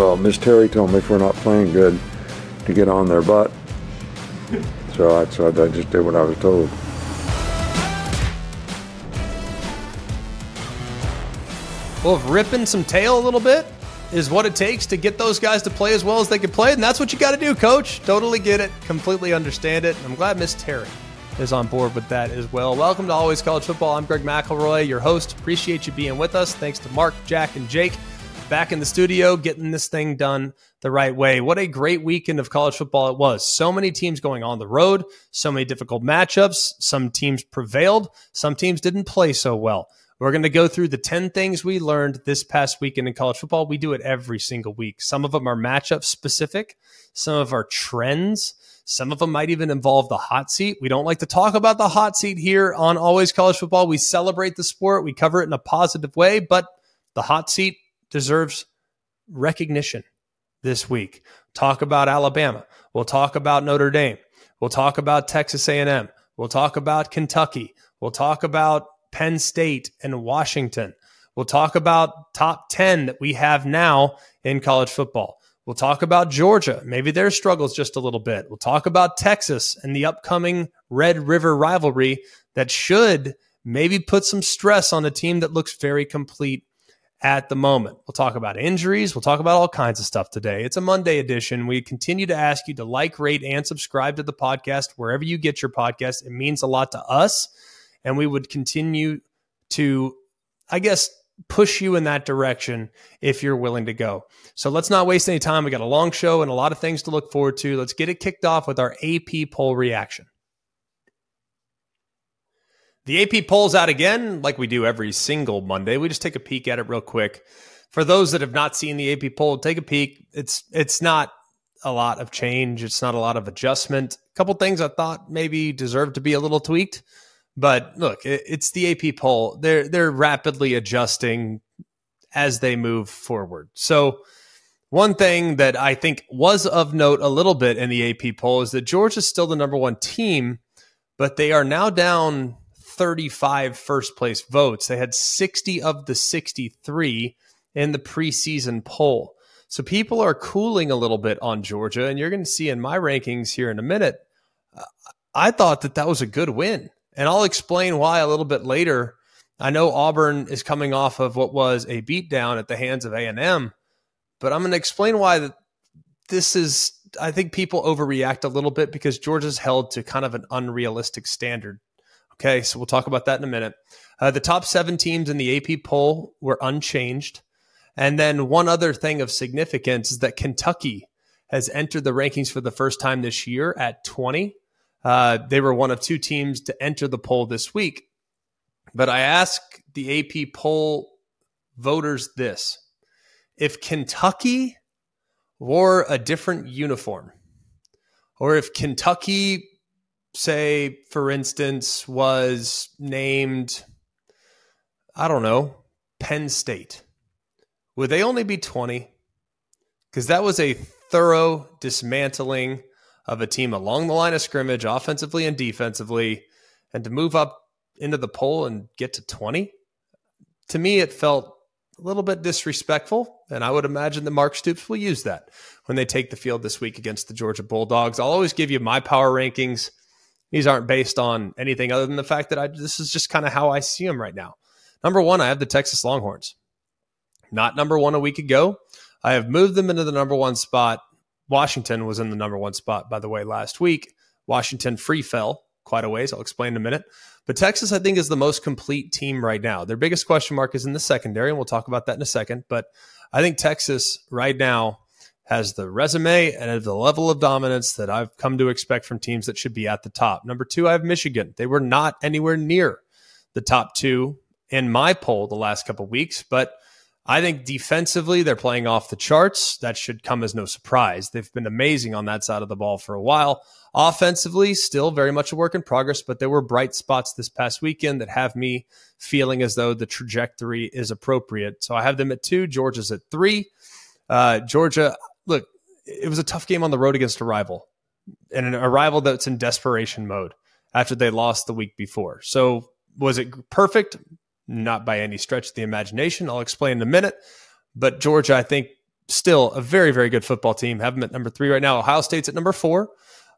well, Miss Terry told me if we're not playing good, to get on their butt. So I, so I just did what I was told. Well, if ripping some tail a little bit is what it takes to get those guys to play as well as they can play, and that's what you got to do, coach. Totally get it, completely understand it. I'm glad Miss Terry is on board with that as well. Welcome to Always College Football. I'm Greg McElroy, your host. Appreciate you being with us. Thanks to Mark, Jack, and Jake back in the studio, getting this thing done the right way. What a great weekend of college football it was. So many teams going on the road, so many difficult matchups. Some teams prevailed, some teams didn't play so well. We're going to go through the 10 things we learned this past weekend in college football. We do it every single week. Some of them are matchup specific, some of our trends. Some of them might even involve the hot seat. We don't like to talk about the hot seat here on Always College Football. We celebrate the sport, we cover it in a positive way, but the hot seat deserves recognition this week. Talk about Alabama. We'll talk about Notre Dame. We'll talk about Texas A&M. We'll talk about Kentucky. We'll talk about Penn State and Washington. We'll talk about top 10 that we have now in college football. We'll talk about Georgia, maybe their struggles just a little bit. We'll talk about Texas and the upcoming Red River rivalry that should maybe put some stress on a team that looks very complete at the moment. We'll talk about injuries. We'll talk about all kinds of stuff today. It's a Monday edition. We continue to ask you to like, rate, and subscribe to the podcast wherever you get your podcast. It means a lot to us. And we would continue to, I guess, push you in that direction if you're willing to go. So let's not waste any time. We got a long show and a lot of things to look forward to. Let's get it kicked off with our AP poll reaction. The AP polls out again, like we do every single Monday. We just take a peek at it real quick. For those that have not seen the AP poll, take a peek. It's it's not a lot of change. It's not a lot of adjustment. A couple things I thought maybe deserved to be a little tweaked, but look, it, it's the AP poll. They're they're rapidly adjusting as they move forward. So one thing that I think was of note a little bit in the AP poll is that Georgia's still the number one team, but they are now down 35 first place votes. They had 60 of the 63 in the preseason poll. So people are cooling a little bit on Georgia, and you're going to see in my rankings here in a minute. I thought that that was a good win, and I'll explain why a little bit later. I know Auburn is coming off of what was a beatdown at the hands of A&M, but I'm going to explain why this is I think people overreact a little bit because Georgia's held to kind of an unrealistic standard Okay, so we'll talk about that in a minute. Uh, the top seven teams in the AP poll were unchanged. And then one other thing of significance is that Kentucky has entered the rankings for the first time this year at 20. Uh, they were one of two teams to enter the poll this week. But I ask the AP poll voters this if Kentucky wore a different uniform, or if Kentucky say, for instance, was named, I don't know, Penn State, would they only be 20? Because that was a thorough dismantling of a team along the line of scrimmage, offensively and defensively. And to move up into the poll and get to 20, to me, it felt a little bit disrespectful. And I would imagine that Mark Stoops will use that when they take the field this week against the Georgia Bulldogs. I'll always give you my power rankings these aren't based on anything other than the fact that I this is just kind of how I see them right now. Number one, I have the Texas Longhorns. Not number one a week ago. I have moved them into the number one spot. Washington was in the number one spot, by the way, last week. Washington free fell quite a ways. I'll explain in a minute. But Texas, I think, is the most complete team right now. Their biggest question mark is in the secondary, and we'll talk about that in a second. But I think Texas right now has the resume and the level of dominance that I've come to expect from teams that should be at the top. Number two, I have Michigan. They were not anywhere near the top two in my poll the last couple weeks, but I think defensively they're playing off the charts. That should come as no surprise. They've been amazing on that side of the ball for a while. Offensively, still very much a work in progress, but there were bright spots this past weekend that have me feeling as though the trajectory is appropriate. So I have them at two. Georgia's at three. Uh, Georgia, it was a tough game on the road against a rival and a rival that's in desperation mode after they lost the week before. So was it perfect? Not by any stretch of the imagination. I'll explain in a minute. But Georgia, I think, still a very, very good football team. Have them at number three right now. Ohio State's at number four.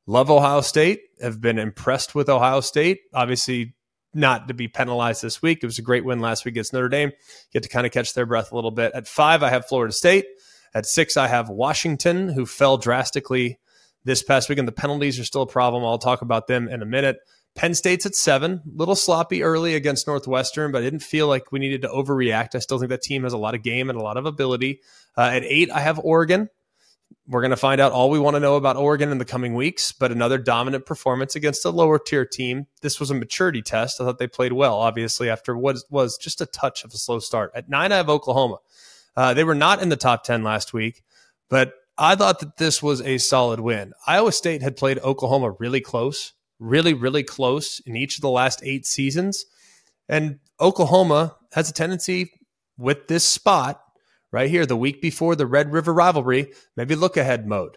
Love Ohio State. Have been impressed with Ohio State. Obviously, not to be penalized this week. It was a great win last week against Notre Dame. Get to kind of catch their breath a little bit. At five, I have Florida State. At six, I have Washington, who fell drastically this past week, and the penalties are still a problem. I'll talk about them in a minute. Penn State's at seven, a little sloppy early against Northwestern, but I didn't feel like we needed to overreact. I still think that team has a lot of game and a lot of ability. Uh, at eight, I have Oregon. We're going to find out all we want to know about Oregon in the coming weeks, but another dominant performance against a lower tier team. This was a maturity test. I thought they played well, obviously, after what was just a touch of a slow start. At nine, I have Oklahoma. Uh, they were not in the top 10 last week, but I thought that this was a solid win. Iowa State had played Oklahoma really close really, really close in each of the last eight seasons. And Oklahoma has a tendency with this spot right here, the week before the Red River rivalry, maybe look ahead mode.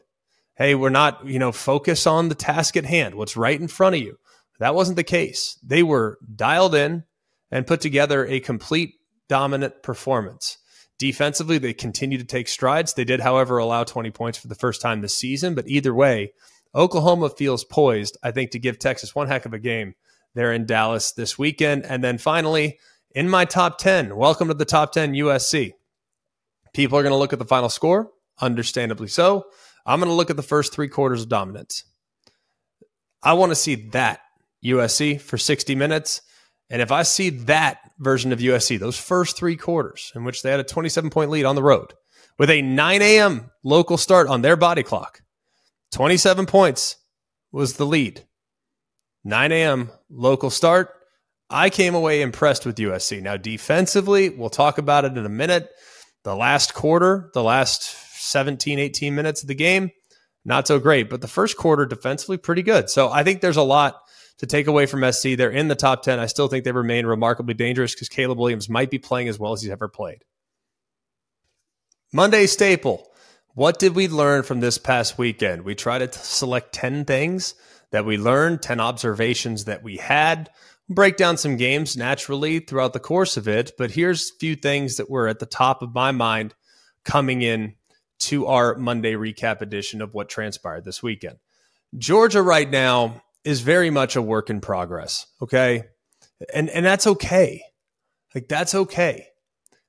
Hey, we're not, you know, focus on the task at hand, what's right in front of you. That wasn't the case. They were dialed in and put together a complete dominant performance. Defensively, they continue to take strides. They did, however, allow 20 points for the first time this season, but either way, Oklahoma feels poised, I think, to give Texas one heck of a game there in Dallas this weekend. And then finally, in my top 10, welcome to the top 10 USC. People are going to look at the final score, understandably so. I'm going to look at the first three quarters of dominance. I want to see that USC for 60 minutes. And if I see that version of USC, those first three quarters in which they had a 27 point lead on the road with a 9 a.m. local start on their body clock, 27 points was the lead. 9 a.m. local start. I came away impressed with USC. Now, defensively, we'll talk about it in a minute. The last quarter, the last 17, 18 minutes of the game, not so great. But the first quarter, defensively, pretty good. So I think there's a lot to take away from SC. They're in the top 10. I still think they remain remarkably dangerous because Caleb Williams might be playing as well as he's ever played. Monday staple. What did we learn from this past weekend? We tried to select 10 things that we learned, 10 observations that we had, break down some games naturally throughout the course of it. But here's a few things that were at the top of my mind coming in to our Monday recap edition of what transpired this weekend. Georgia right now is very much a work in progress. Okay. And, and that's okay. Like that's okay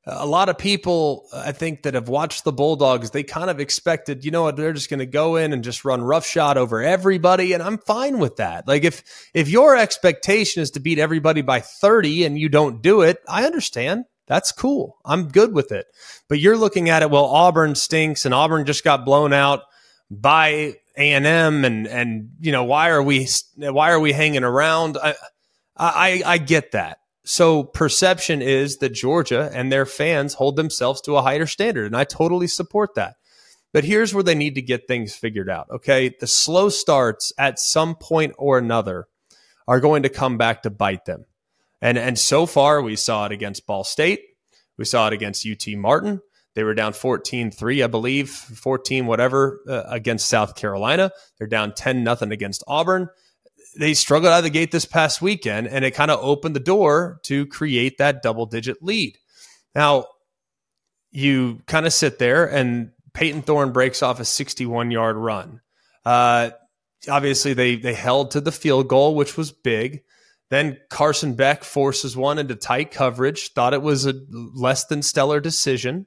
a lot of people, I think, that have watched the Bulldogs, they kind of expected, you know what, they're just going to go in and just run roughshod over everybody, and I'm fine with that. Like if if your expectation is to beat everybody by 30 and you don't do it, I understand. That's cool. I'm good with it. But you're looking at it, well, Auburn stinks, and Auburn just got blown out by A and M, and and you know why are we why are we hanging around? I I, I get that. So perception is that Georgia and their fans hold themselves to a higher standard. And I totally support that. But here's where they need to get things figured out. Okay. The slow starts at some point or another are going to come back to bite them. And, and so far, we saw it against Ball State. We saw it against UT Martin. They were down 14 3, I believe, 14 whatever uh, against South Carolina. They're down 10 nothing against Auburn they struggled out of the gate this past weekend, and it kind of opened the door to create that double digit lead. Now, you kind of sit there, and Payton Thorne breaks off a 61 yard run. Uh, obviously, they they held to the field goal, which was big. Then Carson Beck forces one into tight coverage. Thought it was a less than stellar decision.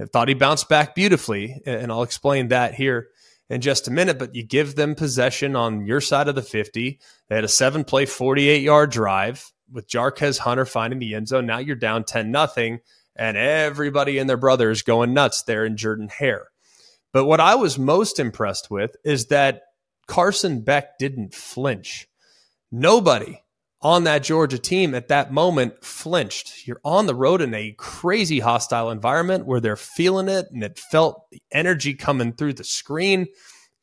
Thought he bounced back beautifully, and I'll explain that here in just a minute, but you give them possession on your side of the 50. They had a seven play, 48 yard drive with Jarquez Hunter finding the end zone. Now you're down 10 nothing, and everybody and their brother is going nuts there in Jordan Hare. But what I was most impressed with is that Carson Beck didn't flinch. Nobody on that Georgia team at that moment flinched. You're on the road in a crazy hostile environment where they're feeling it and it felt the energy coming through the screen.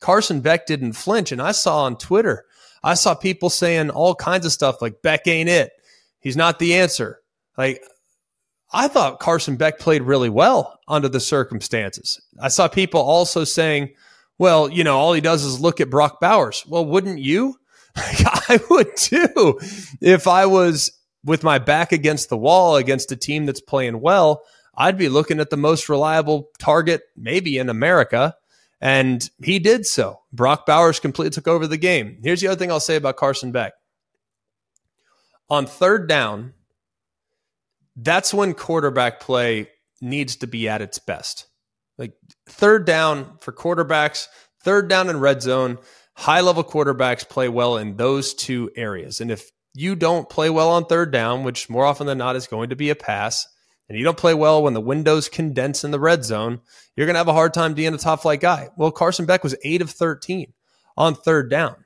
Carson Beck didn't flinch. And I saw on Twitter, I saw people saying all kinds of stuff like Beck ain't it. He's not the answer. Like, I thought Carson Beck played really well under the circumstances. I saw people also saying, well, you know, all he does is look at Brock Bowers. Well, wouldn't you? I would too. If I was with my back against the wall against a team that's playing well, I'd be looking at the most reliable target maybe in America. And he did so. Brock Bowers completely took over the game. Here's the other thing I'll say about Carson Beck. On third down, that's when quarterback play needs to be at its best. Like third down for quarterbacks, third down in red zone, high level quarterbacks play well in those two areas. And if you don't play well on third down, which more often than not is going to be a pass, and you don't play well when the windows condense in the red zone, you're going to have a hard time being a top flight guy. Well, Carson Beck was eight of 13 on third down.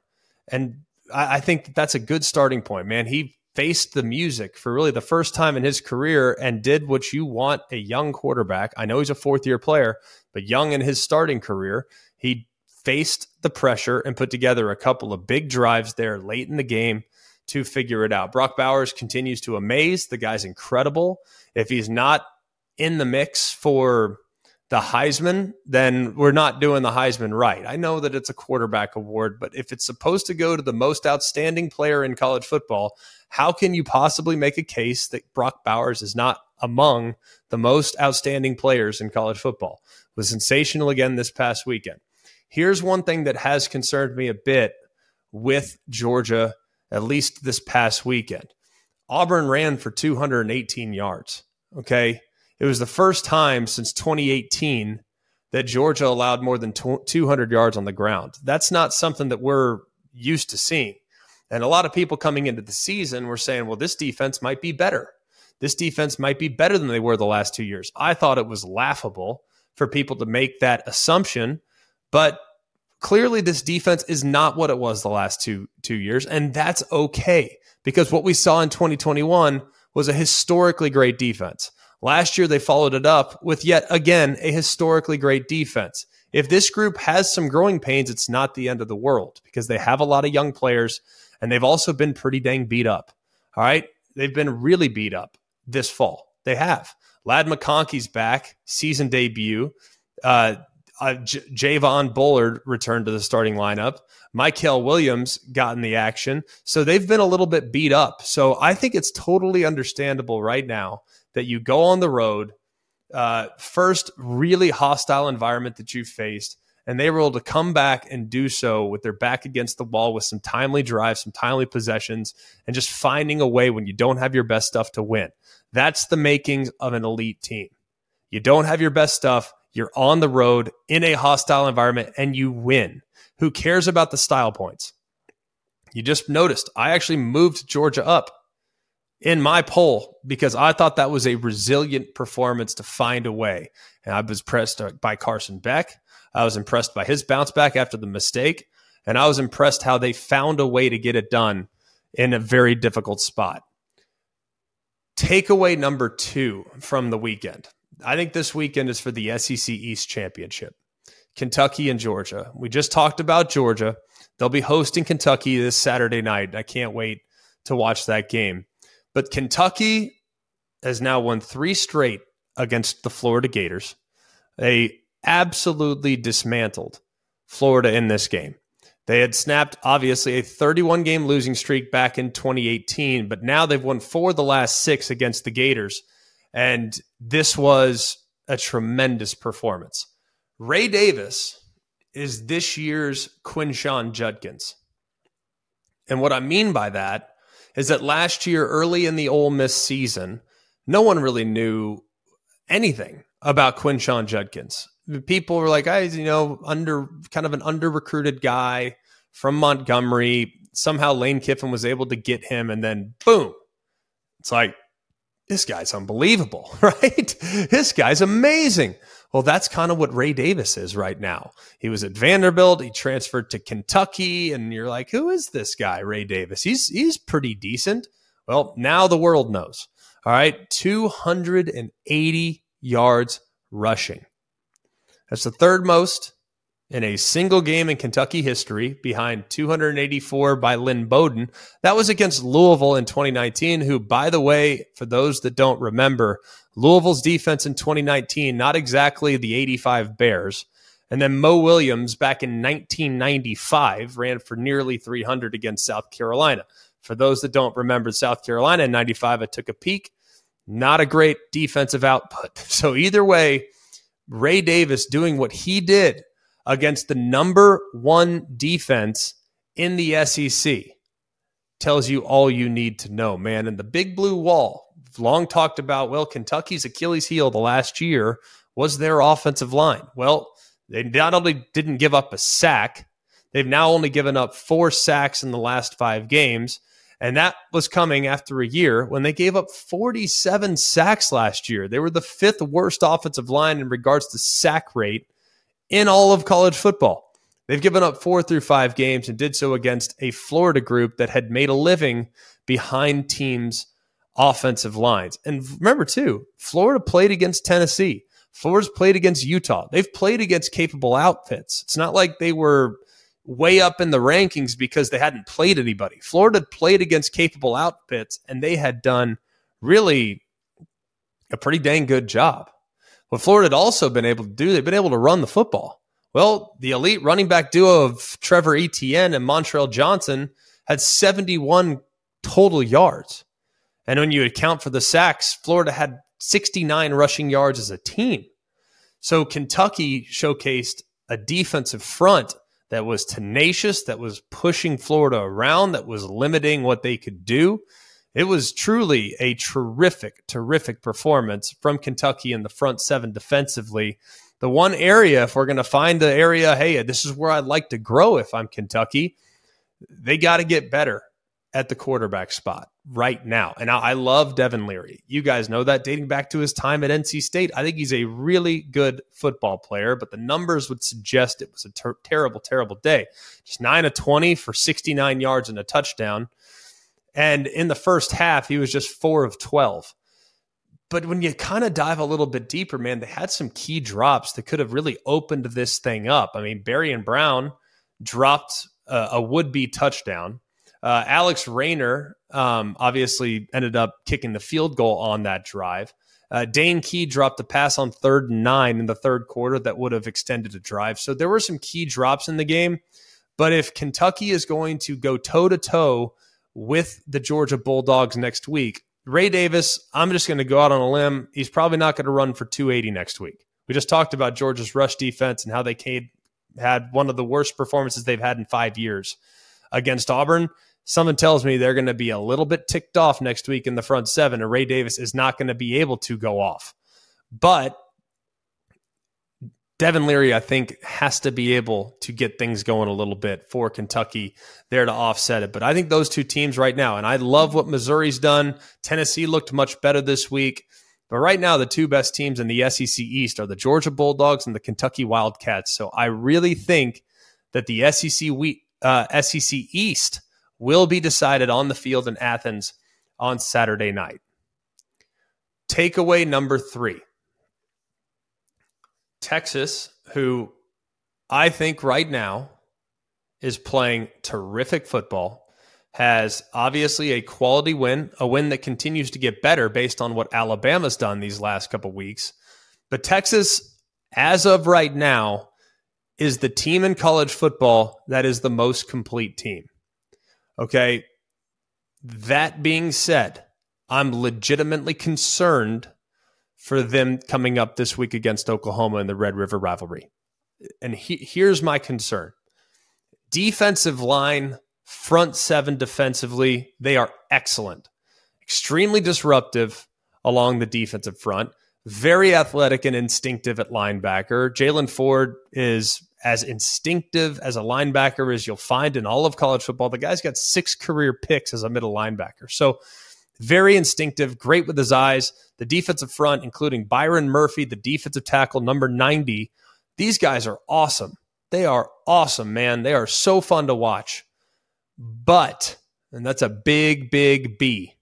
And I, I think that that's a good starting point, man. He faced the music for really the first time in his career and did what you want a young quarterback. I know he's a fourth year player, but young in his starting career, he faced the pressure and put together a couple of big drives there late in the game to figure it out. Brock Bowers continues to amaze. The guy's incredible. If he's not in the mix for the Heisman, then we're not doing the Heisman right. I know that it's a quarterback award, but if it's supposed to go to the most outstanding player in college football, how can you possibly make a case that Brock Bowers is not among the most outstanding players in college football? It was sensational again this past weekend. Here's one thing that has concerned me a bit with Georgia, at least this past weekend. Auburn ran for 218 yards. Okay. It was the first time since 2018 that Georgia allowed more than 200 yards on the ground. That's not something that we're used to seeing. And a lot of people coming into the season were saying, well, this defense might be better. This defense might be better than they were the last two years. I thought it was laughable for people to make that assumption, but clearly this defense is not what it was the last two two years, and that's okay because what we saw in 2021 was a historically great defense. Last year they followed it up with yet again a historically great defense. If this group has some growing pains, it's not the end of the world because they have a lot of young players and they've also been pretty dang beat up. All right. They've been really beat up this fall. They have. Ladd McConkey's back, season debut. Uh, uh, J- Javon Bullard returned to the starting lineup. Mykel Williams got in the action. So they've been a little bit beat up. So I think it's totally understandable right now that you go on the road, uh, first really hostile environment that you've faced, and they were able to come back and do so with their back against the wall with some timely drives, some timely possessions, and just finding a way when you don't have your best stuff to win. That's the makings of an elite team. You don't have your best stuff, you're on the road in a hostile environment, and you win. Who cares about the style points? You just noticed I actually moved Georgia up in my poll because I thought that was a resilient performance to find a way. And I was impressed uh, by Carson Beck. I was impressed by his bounce back after the mistake. And I was impressed how they found a way to get it done in a very difficult spot. Takeaway number two from the weekend. I think this weekend is for the SEC East Championship. Kentucky and Georgia. We just talked about Georgia. They'll be hosting Kentucky this Saturday night. I can't wait to watch that game. But Kentucky has now won three straight against the Florida Gators. They absolutely dismantled Florida in this game. They had snapped, obviously, a 31 game losing streak back in 2018, but now they've won four of the last six against the Gators. And this was a tremendous performance. Ray Davis is this year's Quinshon Judkins. And what I mean by that is that last year, early in the Ole Miss season, no one really knew anything about Quinshon Judkins people were like, ah, I, you know, under kind of an under recruited guy from Montgomery. Somehow Lane Kiffin was able to get him, and then boom, it's like this guy's unbelievable, right? this guy's amazing. Well, that's kind of what Ray Davis is right now. He was at Vanderbilt, he transferred to Kentucky, and you're like, who is this guy, Ray Davis? He's he's pretty decent. Well, now the world knows. All right, 280 yards rushing. That's the third most in a single game in Kentucky history, behind 284 by Lynn Bowden. That was against Louisville in 2019, who, by the way, for those that don't remember, Louisville's defense in 2019, not exactly the 85 Bears. And then Moe Williams back in 1995 ran for nearly 300 against South Carolina. For those that don't remember South Carolina in 95, I took a peek. not a great defensive output. So either way, Ray Davis doing what he did against the number one defense in the SEC tells you all you need to know, man. And the big blue wall, long talked about, well, Kentucky's Achilles heel the last year was their offensive line. Well, they not only didn't give up a sack, they've now only given up four sacks in the last five games. And that was coming after a year when they gave up 47 sacks last year. They were the fifth worst offensive line in regards to sack rate in all of college football. They've given up four through five games and did so against a Florida group that had made a living behind teams' offensive lines. And remember, too, Florida played against Tennessee. Florida's played against Utah. They've played against capable outfits. It's not like they were way up in the rankings because they hadn't played anybody. Florida played against capable outfits and they had done really a pretty dang good job. What Florida had also been able to do, they've been able to run the football. Well, the elite running back duo of Trevor Etienne and Montrell Johnson had 71 total yards. And when you account for the sacks, Florida had 69 rushing yards as a team. So Kentucky showcased a defensive front that was tenacious, that was pushing Florida around, that was limiting what they could do. It was truly a terrific, terrific performance from Kentucky in the front seven defensively. The one area, if we're going to find the area, hey, this is where I'd like to grow if I'm Kentucky, they got to get better at the quarterback spot right now. And I love Devin Leary. You guys know that dating back to his time at NC State. I think he's a really good football player, but the numbers would suggest it was a ter- terrible, terrible day. Just 9 of 20 for 69 yards and a touchdown. And in the first half, he was just 4 of 12. But when you kind of dive a little bit deeper, man, they had some key drops that could have really opened this thing up. I mean, Barion Brown dropped a, a would be touchdown uh, Alex Raynor um, obviously ended up kicking the field goal on that drive. Uh, Dane Key dropped a pass on third and nine in the third quarter that would have extended a drive. So there were some key drops in the game. But if Kentucky is going to go toe to toe with the Georgia Bulldogs next week, Ray Davis, I'm just going to go out on a limb. He's probably not going to run for 280 next week. We just talked about Georgia's rush defense and how they had one of the worst performances they've had in five years against Auburn something tells me they're going to be a little bit ticked off next week in the front seven, and Ray Davis is not going to be able to go off. But Devin Leary, I think, has to be able to get things going a little bit for Kentucky there to offset it. But I think those two teams right now, and I love what Missouri's done. Tennessee looked much better this week. But right now, the two best teams in the SEC East are the Georgia Bulldogs and the Kentucky Wildcats. So I really think that the SEC, uh, SEC East will be decided on the field in Athens on Saturday night. Takeaway number three Texas, who I think right now is playing terrific football, has obviously a quality win, a win that continues to get better based on what Alabama's done these last couple weeks. But Texas, as of right now, is the team in college football that is the most complete team. Okay. That being said, I'm legitimately concerned for them coming up this week against Oklahoma in the Red River rivalry. And he, here's my concern defensive line, front seven defensively, they are excellent, extremely disruptive along the defensive front, very athletic and instinctive at linebacker. Jaylan Ford is as instinctive as a linebacker as you'll find in all of college football. The guy's got six career picks as a middle linebacker. So very instinctive, great with his eyes. The defensive front, including Byron Murphy, the defensive tackle, number 90. These guys are awesome. They are awesome, man. They are so fun to watch. But, and that's a big, big B,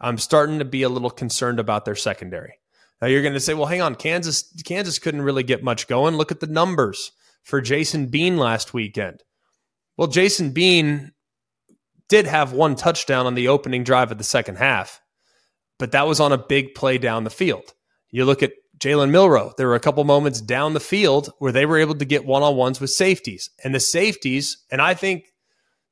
I'm starting to be a little concerned about their secondary. Now you're going to say, well, hang on, Kansas, Kansas couldn't really get much going. Look at the numbers for Jason Bean last weekend. Well, Jason Bean did have one touchdown on the opening drive of the second half, but that was on a big play down the field. You look at Jalen Milroe, there were a couple moments down the field where they were able to get one on ones with safeties. And the safeties, and I think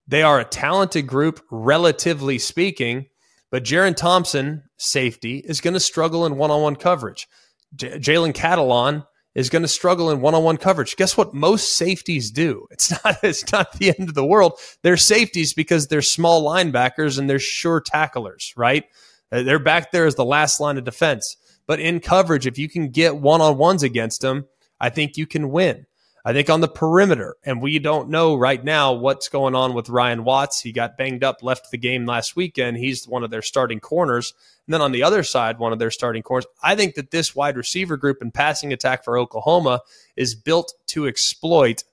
they are a talented group, relatively speaking, But Jerrin Thompson, safety, is going to struggle in one on one coverage. J- Jalen Catalon is going to struggle in one-on-one coverage. Guess what? Most safeties do. It's not. It's not the end of the world. They're safeties because they're small linebackers and they're sure tacklers, right? Uh, they're back there as the last line of defense. But in coverage, if you can get one-on-ones against them, I think you can win. I think on the perimeter, and we don't know right now what's going on with Ryan Watts. He got banged up, left the game last weekend. He's one of their starting corners. And then on the other side, one of their starting corners. I think that this wide receiver group and passing attack for Oklahoma is built to exploit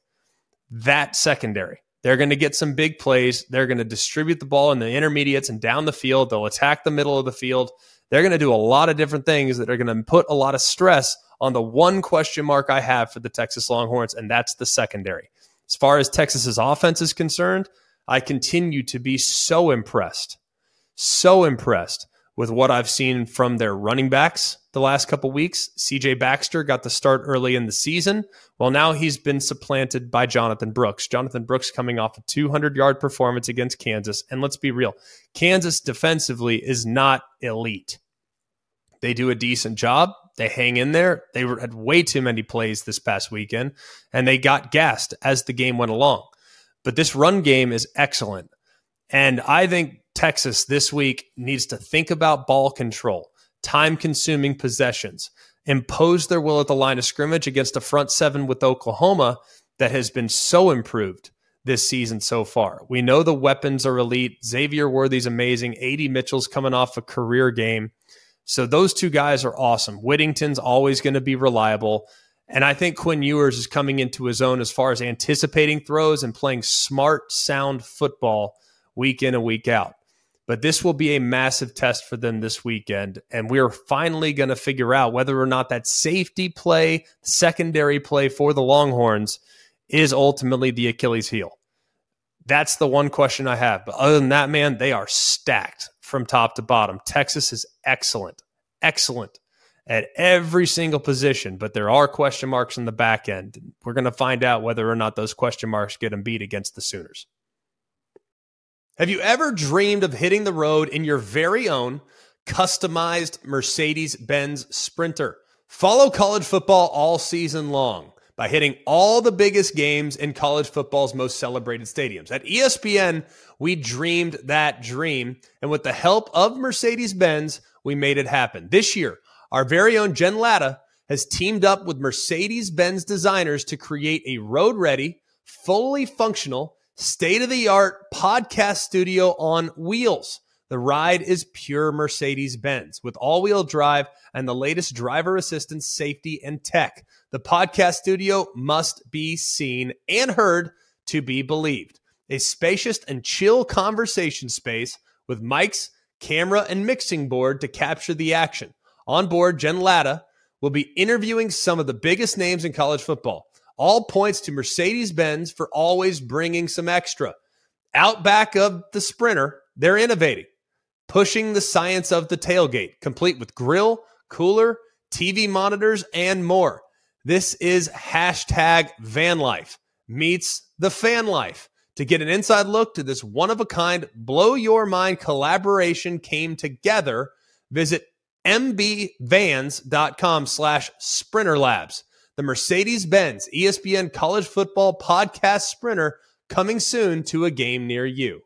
that secondary. They're going to get some big plays. They're going to distribute the ball in the intermediates and down the field. They'll attack the middle of the field. They're going to do a lot of different things that are going to put a lot of stress on the one question mark I have for the Texas Longhorns, and that's the secondary. As far as Texas's offense is concerned, I continue to be so impressed, so impressed with what I've seen from their running backs the last couple weeks. CJ Baxter got the start early in the season. Well, now he's been supplanted by Jonathan Brooks. Jonathan Brooks coming off a 200 yard performance against Kansas. And let's be real Kansas defensively is not elite. They do a decent job. They hang in there. They had way too many plays this past weekend, and they got gassed as the game went along. But this run game is excellent. And I think Texas this week needs to think about ball control, time consuming possessions, impose their will at the line of scrimmage against a front seven with Oklahoma that has been so improved this season so far. We know the weapons are elite. Xavier Worthy's amazing. AD Mitchell's coming off a career game. So those two guys are awesome. Whittington's always going to be reliable. And I think Quinn Ewers is coming into his own as far as anticipating throws and playing smart, sound football week in and week out. But this will be a massive test for them this weekend. And we're finally going to figure out whether or not that safety play, secondary play for the Longhorns is ultimately the Achilles heel. That's the one question I have. But other than that, man, they are stacked from top to bottom. Texas is excellent, excellent at every single position, but there are question marks in the back end. We're going to find out whether or not those question marks get them beat against the Sooners. Have you ever dreamed of hitting the road in your very own customized Mercedes Benz Sprinter? Follow college football all season long by hitting all the biggest games in college football's most celebrated stadiums. At ESPN, we dreamed that dream. And with the help of Mercedes Benz, we made it happen. This year, our very own Jen Lada has teamed up with Mercedes Benz designers to create a road ready, fully functional, state of the art podcast studio on wheels. The ride is pure Mercedes Benz with all wheel drive and the latest driver assistance, safety, and tech. The podcast studio must be seen and heard to be believed. A spacious and chill conversation space with mics, camera, and mixing board to capture the action. On board, Jen Lada will be interviewing some of the biggest names in college football. All points to Mercedes Benz for always bringing some extra. Out back of the Sprinter, they're innovating pushing the science of the tailgate, complete with grill, cooler, TV monitors, and more. This is hashtag van life meets the fan life. To get an inside look to this one of a kind, blow your mind collaboration came together, visit mbvans.com slash sprinter labs. The Mercedes Benz ESPN college football podcast sprinter coming soon to a game near you.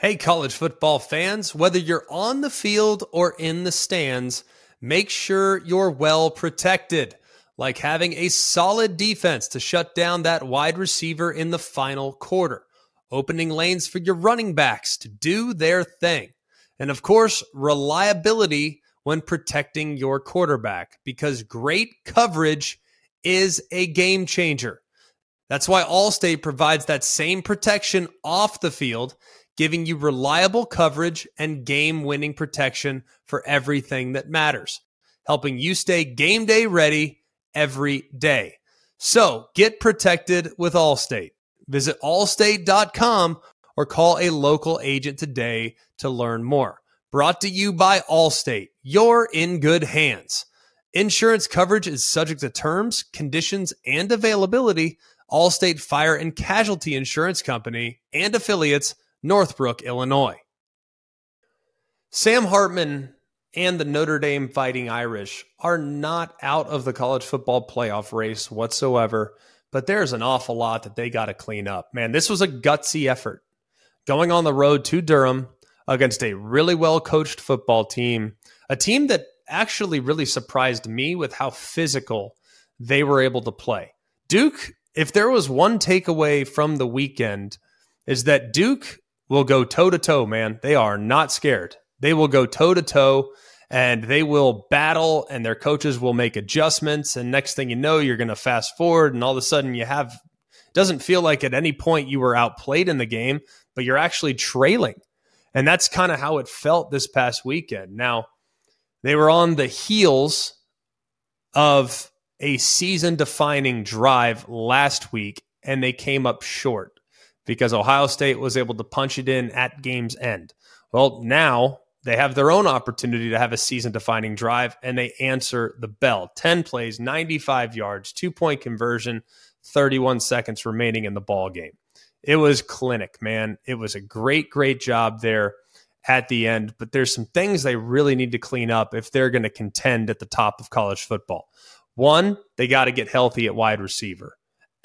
Hey, college football fans, whether you're on the field or in the stands, make sure you're well protected, like having a solid defense to shut down that wide receiver in the final quarter, opening lanes for your running backs to do their thing, and of course, reliability when protecting your quarterback, because great coverage is a game changer. That's why Allstate provides that same protection off the field giving you reliable coverage and game winning protection for everything that matters, helping you stay game day ready every day. So get protected with Allstate. Visit allstate.com or call a local agent today to learn more. Brought to you by Allstate. You're in good hands. Insurance coverage is subject to terms, conditions, and availability. Allstate Fire and Casualty Insurance Company and affiliates Northbrook, Illinois. Sam Hartman and the Notre Dame Fighting Irish are not out of the college football playoff race whatsoever, but there's an awful lot that they got to clean up. Man, this was a gutsy effort going on the road to Durham against a really well coached football team, a team that actually really surprised me with how physical they were able to play. Duke, if there was one takeaway from the weekend, is that Duke will go toe to toe, man. They are not scared. They will go toe to toe and they will battle and their coaches will make adjustments and next thing you know you're going to fast forward and all of a sudden you have doesn't feel like at any point you were outplayed in the game but you're actually trailing and that's kind of how it felt this past weekend now they were on the heels of a season defining drive last week and they came up short because Ohio State was able to punch it in at game's end. Well, now they have their own opportunity to have a season defining drive and they answer the bell. 10 plays, 95 yards, two point conversion, 31 seconds remaining in the ball game. It was clinic, man. It was a great, great job there at the end, but there's some things they really need to clean up if they're going to contend at the top of college football. One, they got to get healthy at wide receiver.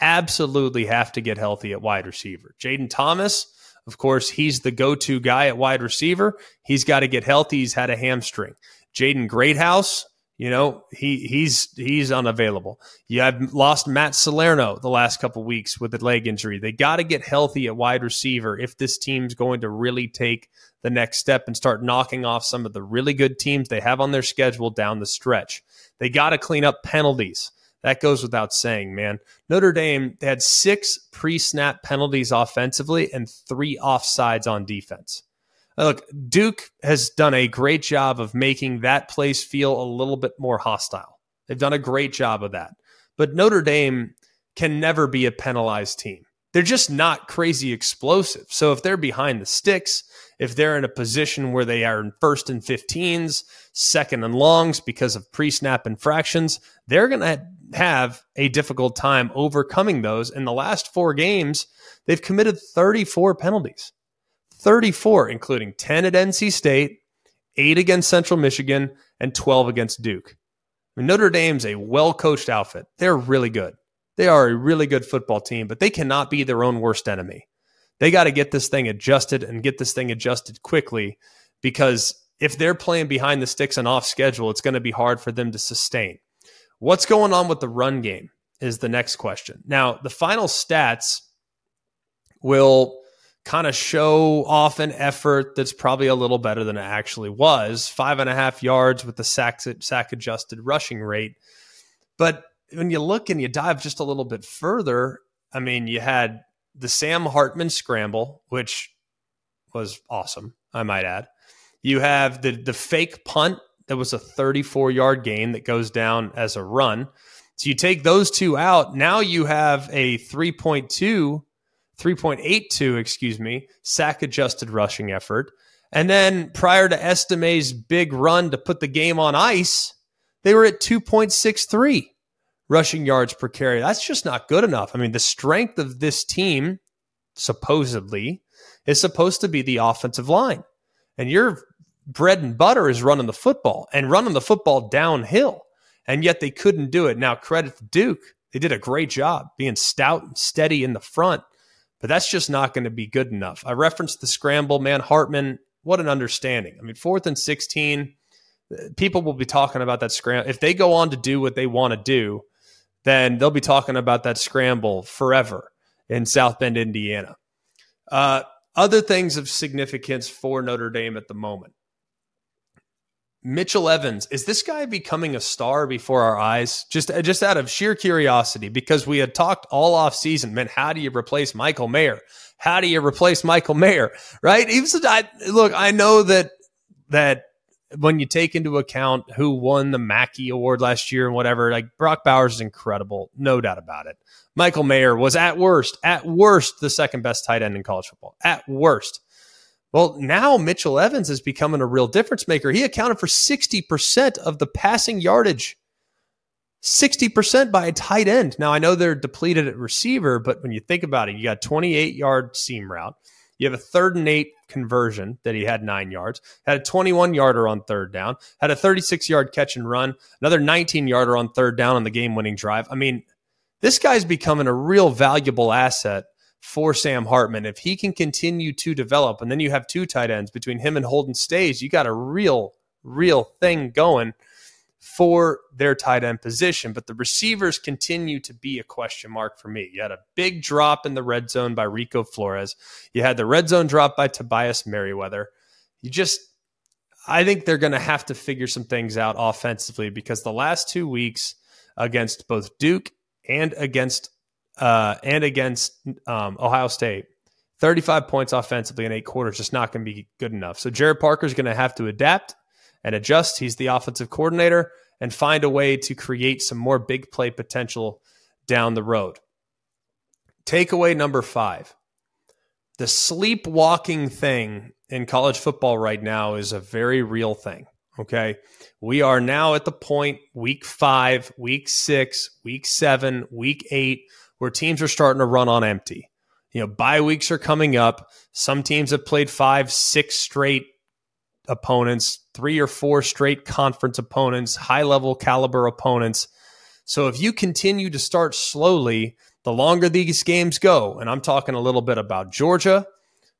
Absolutely have to get healthy at wide receiver. Jayden Thomas, of course, he's the go to guy at wide receiver. He's got to get healthy. He's had a hamstring. Jaden Greathouse, you know, he he's he's unavailable. You have lost Matt Salerno the last couple weeks with a leg injury. They got to get healthy at wide receiver if this team's going to really take the next step and start knocking off some of the really good teams they have on their schedule down the stretch. They got to clean up penalties. That goes without saying, man. Notre Dame they had six pre-snap penalties offensively and three offsides on defense. Uh, look, Duke has done a great job of making that place feel a little bit more hostile. They've done a great job of that. But Notre Dame can never be a penalized team. They're just not crazy explosive. So if they're behind the sticks, if they're in a position where they are in first and 15s, second and longs because of pre snap infractions, they're going to have a difficult time overcoming those. In the last four games, they've committed 34 penalties. 34, including 10 at NC State, 8 against Central Michigan, and 12 against Duke. I mean, Notre Dame's a well coached outfit. They're really good. They are a really good football team, but they cannot be their own worst enemy. They got to get this thing adjusted and get this thing adjusted quickly because if they're playing behind the sticks and off schedule, it's going to be hard for them to sustain. What's going on with the run game is the next question. Now, the final stats will kind of show off an effort that's probably a little better than it actually was. Five and a half yards with the sack, sack adjusted rushing rate. But when you look and you dive just a little bit further, I mean, you had the Sam Hartman scramble, which was awesome, I might add. You have the the fake punt that was a 34 yard gain that goes down as a run. So you take those two out. Now you have a 3.2 3.82, excuse me, sack adjusted rushing effort. And then prior to Estime's big run to put the game on ice, they were at 2.63 rushing yards per carry. That's just not good enough. I mean, the strength of this team, supposedly, is supposed to be the offensive line. And your bread and butter is running the football and running the football downhill. And yet they couldn't do it. Now, credit to Duke. They did a great job being stout and steady in the front but that's just not going to be good enough. I referenced the scramble, man. Hartman, what an understanding. I mean, fourth and 16, people will be talking about that scramble. If they go on to do what they want to do, then they'll be talking about that scramble forever in South Bend, Indiana. Uh, other things of significance for Notre Dame at the moment. Mitchell Evans, is this guy becoming a star before our eyes? Just uh, just out of sheer curiosity, because we had talked all off season, man, how do you replace Michael Mayer? How do you replace Michael Mayer? Right? Even so, I, look, I know that that when you take into account who won the Mackey Award last year and whatever, like Brock Bowers is incredible, no doubt about it. Michael Mayer was at worst, at worst, the second best tight end in college football. At worst. Well, now Mitchell Evans is becoming a real difference maker. He accounted for 60% of the passing yardage. 60% by a tight end. Now, I know they're depleted at receiver, but when you think about it, you got 28 yard seam route. You have a third and eight conversion that he had nine yards, had a 21 yarder on third down, had a 36 yard catch and run, another 19 yarder on third down on the game winning drive. I mean, this guy's becoming a real valuable asset for Sam Hartman. If he can continue to develop, and then you have two tight ends between him and Holden Staes, you got a real, real thing going for their tight end position. But the receivers continue to be a question mark for me. You had a big drop in the red zone by Rico Flores. You had the red zone drop by Tobias Merriweather. You just, I think they're going to have to figure some things out offensively because the last two weeks against both Duke and against uh, and against um, Ohio State, 35 points offensively in eight quarters just not going to be good enough. So Gerad Parker is going to have to adapt and adjust. He's the offensive coordinator and find a way to create some more big play potential down the road. Takeaway number five the sleepwalking thing in college football right now is a very real thing. Okay. We are now at the point, week five, week six, week seven, week eight, where teams are starting to run on empty. You know, bye weeks are coming up. Some teams have played five, six straight opponents, three or four straight conference opponents, high level caliber opponents. So if you continue to start slowly, the longer these games go, and I'm talking a little bit about Georgia,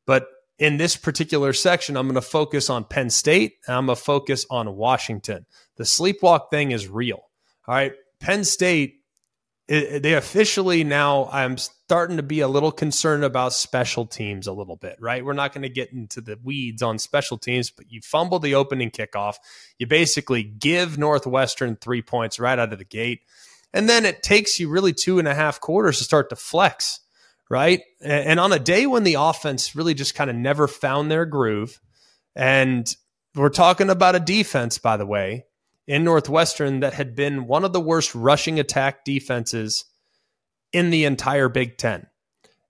but in this particular section, I'm going to focus on Penn State and I'm going to focus on Washington. The sleepwalk thing is real. All right. Penn State it, they officially now I'm starting to be a little concerned about special teams a little bit, right? We're not going to get into the weeds on special teams, but you fumble the opening kickoff. You basically give Northwestern three points right out of the gate. And then it takes you really two and a half quarters to start to flex, right? And on a day when the offense really just kind of never found their groove, and we're talking about a defense, by the way, in Northwestern that had been one of the worst rushing attack defenses in the entire Big Ten.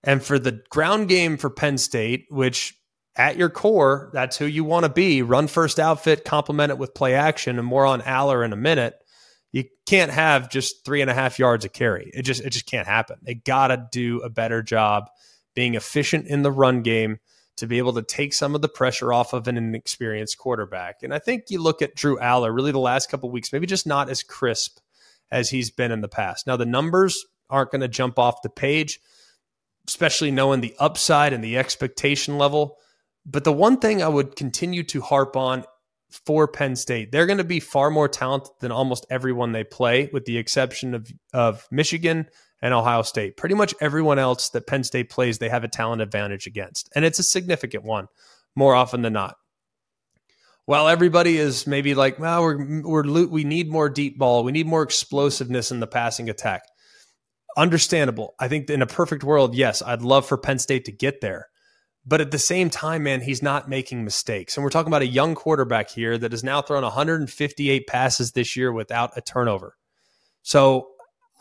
And for the ground game for Penn State, which at your core, that's who you want to be run first outfit, complement it with play action, and more on Allar in a minute. You can't have just three and a half yards of carry. It just it just can't happen. They gotta do a better job being efficient in the run game to be able to take some of the pressure off of an inexperienced quarterback. And I think you look at Drew Allar really the last couple weeks, maybe just not as crisp as he's been in the past. Now the numbers aren't going to jump off the page, especially knowing the upside and the expectation level. But the one thing I would continue to harp on for Penn State, they're going to be far more talented than almost everyone they play, with the exception of, of Michigan and Ohio State. Pretty much everyone else that Penn State plays, they have a talent advantage against. And it's a significant one more often than not. While everybody is maybe like, well, we're, we're, we need more deep ball, we need more explosiveness in the passing attack. Understandable. I think in a perfect world, yes, I'd love for Penn State to get there. But at the same time, man, he's not making mistakes. And we're talking about a young quarterback here that has now thrown 158 passes this year without a turnover. So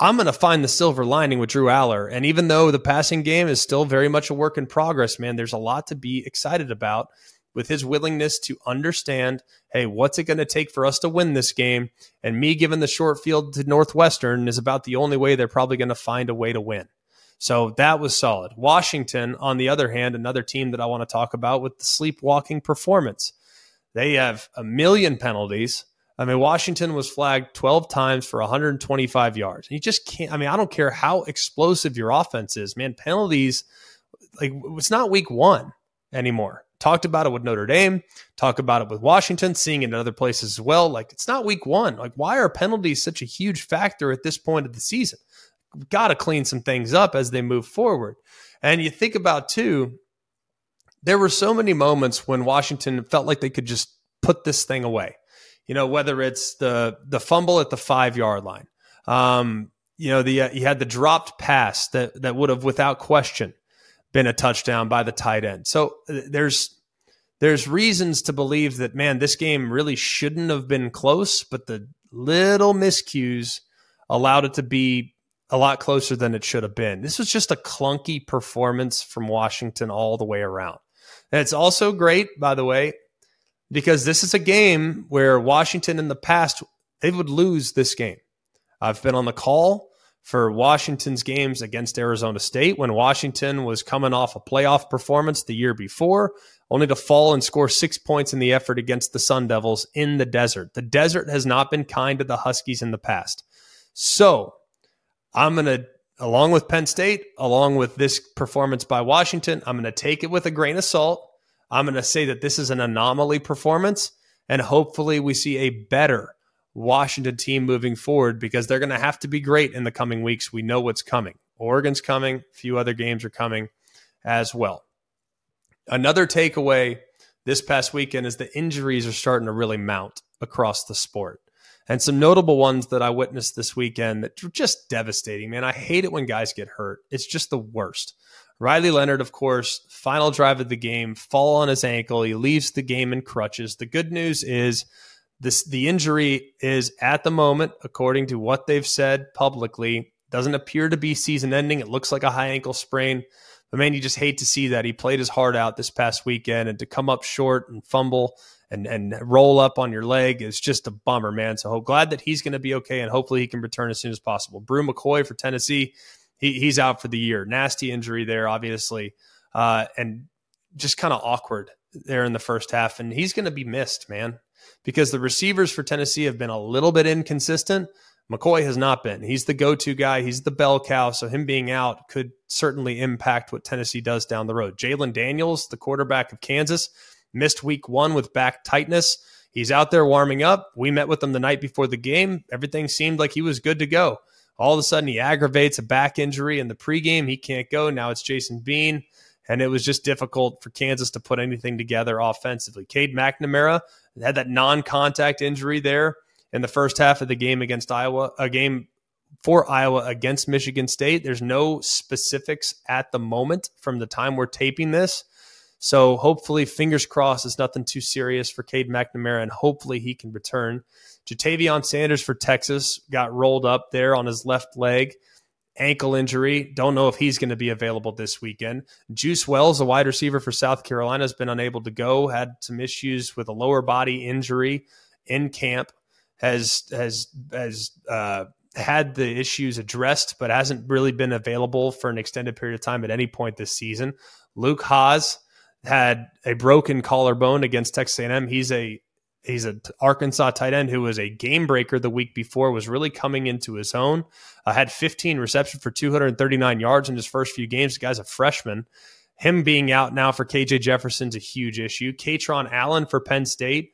I'm going to find the silver lining with Drew Allar. And even though the passing game is still very much a work in progress, man, there's a lot to be excited about with his willingness to understand hey, what's it going to take for us to win this game? And me giving the short field to Northwestern is about the only way they're probably going to find a way to win. So that was solid. Washington, on the other hand, another team that I want to talk about with the sleepwalking performance. They have a million penalties. I mean, Washington was flagged 12 times for 125 yards. You just can't, I mean, I don't care how explosive your offense is, man. Penalties, like, it's not week one anymore. Talked about it with Notre Dame, talk about it with Washington, seeing it in other places as well. Like, it's not week one. Like, why are penalties such a huge factor at this point of the season? We've got to clean some things up as they move forward. And you think about, too, there were so many moments when Washington felt like they could just put this thing away you know, whether it's the the fumble at the five yard line, um, you know, the uh, he had the dropped pass that that would have without question been a touchdown by the tight end. So uh, there's there's reasons to believe that man, this game really shouldn't have been close, but the little miscues allowed it to be a lot closer than it should have been. This was just a clunky performance from Washington all the way around. And it's also great, by the way, because this is a game where Washington in the past they would lose this game. I've been on the call for Washington's games against Arizona State when Washington was coming off a playoff performance the year before, only to fall and score six points in the effort against the Sun Devils in the desert. The desert has not been kind to the Huskies in the past. So I'm going to, along with Penn State, along with this performance by Washington, I'm going to take it with a grain of salt. I'm going to say that this is an anomaly performance, and hopefully we see a better Washington team moving forward because they're going to have to be great in the coming weeks. We know what's coming. Oregon's coming, a few other games are coming as well. Another takeaway this past weekend is the injuries are starting to really mount across the sport. And some notable ones that I witnessed this weekend that were just devastating, man. I hate it when guys get hurt. It's just the worst. Riley Leonard, of course, final drive of the game, fall on his ankle. He leaves the game in crutches. The good news is this the injury is at the moment, according to what they've said publicly, doesn't appear to be season ending. It looks like a high ankle sprain. But man, you just hate to see that. He played his heart out this past weekend and to come up short and fumble and and roll up on your leg is just a bummer, man. So glad that he's going to be okay and hopefully he can return as soon as possible. Bru McCoy for Tennessee, he, he's out for the year. Nasty injury there, obviously, uh, and just kind of awkward there in the first half. And he's going to be missed, man because the receivers for Tennessee have been a little bit inconsistent. McCoy has not been. He's the go to guy, he's the bell cow. So him being out could certainly impact what Tennessee does down the road. Jalon Daniels, the quarterback of Kansas, missed week one with back tightness. He's out there warming up. We met with him the night before the game. Everything seemed like he was good to go. All of a sudden, he aggravates a back injury in the pregame. He can't go. Now it's Jason Bean and it was just difficult for Kansas to put anything together offensively. Cade McNamara had that non-contact injury there in the first half of the game against Iowa, a game for Iowa against Michigan State. There's no specifics at the moment from the time we're taping this. So hopefully, fingers crossed, it's nothing too serious for Cade McNamara, and hopefully he can return. Ja'Tavion Sanders for Texas got rolled up there on his left leg ankle injury. Don't know if he's going to be available this weekend. Juice Wells, a wide receiver for South Carolina, has been unable to go. Had some issues with a lower body injury in camp. Has has has uh, had the issues addressed, but hasn't really been available for an extended period of time at any point this season. Luke Hasz had a broken collarbone against Texas A&M. He's a he's an Arkansas tight end who was a game breaker the week before, was really coming into his own. Uh, had 15 reception for 239 yards in his first few games. The guy's a freshman. Him being out now for KJ Jefferson's a huge issue. Kaytron Allen for Penn State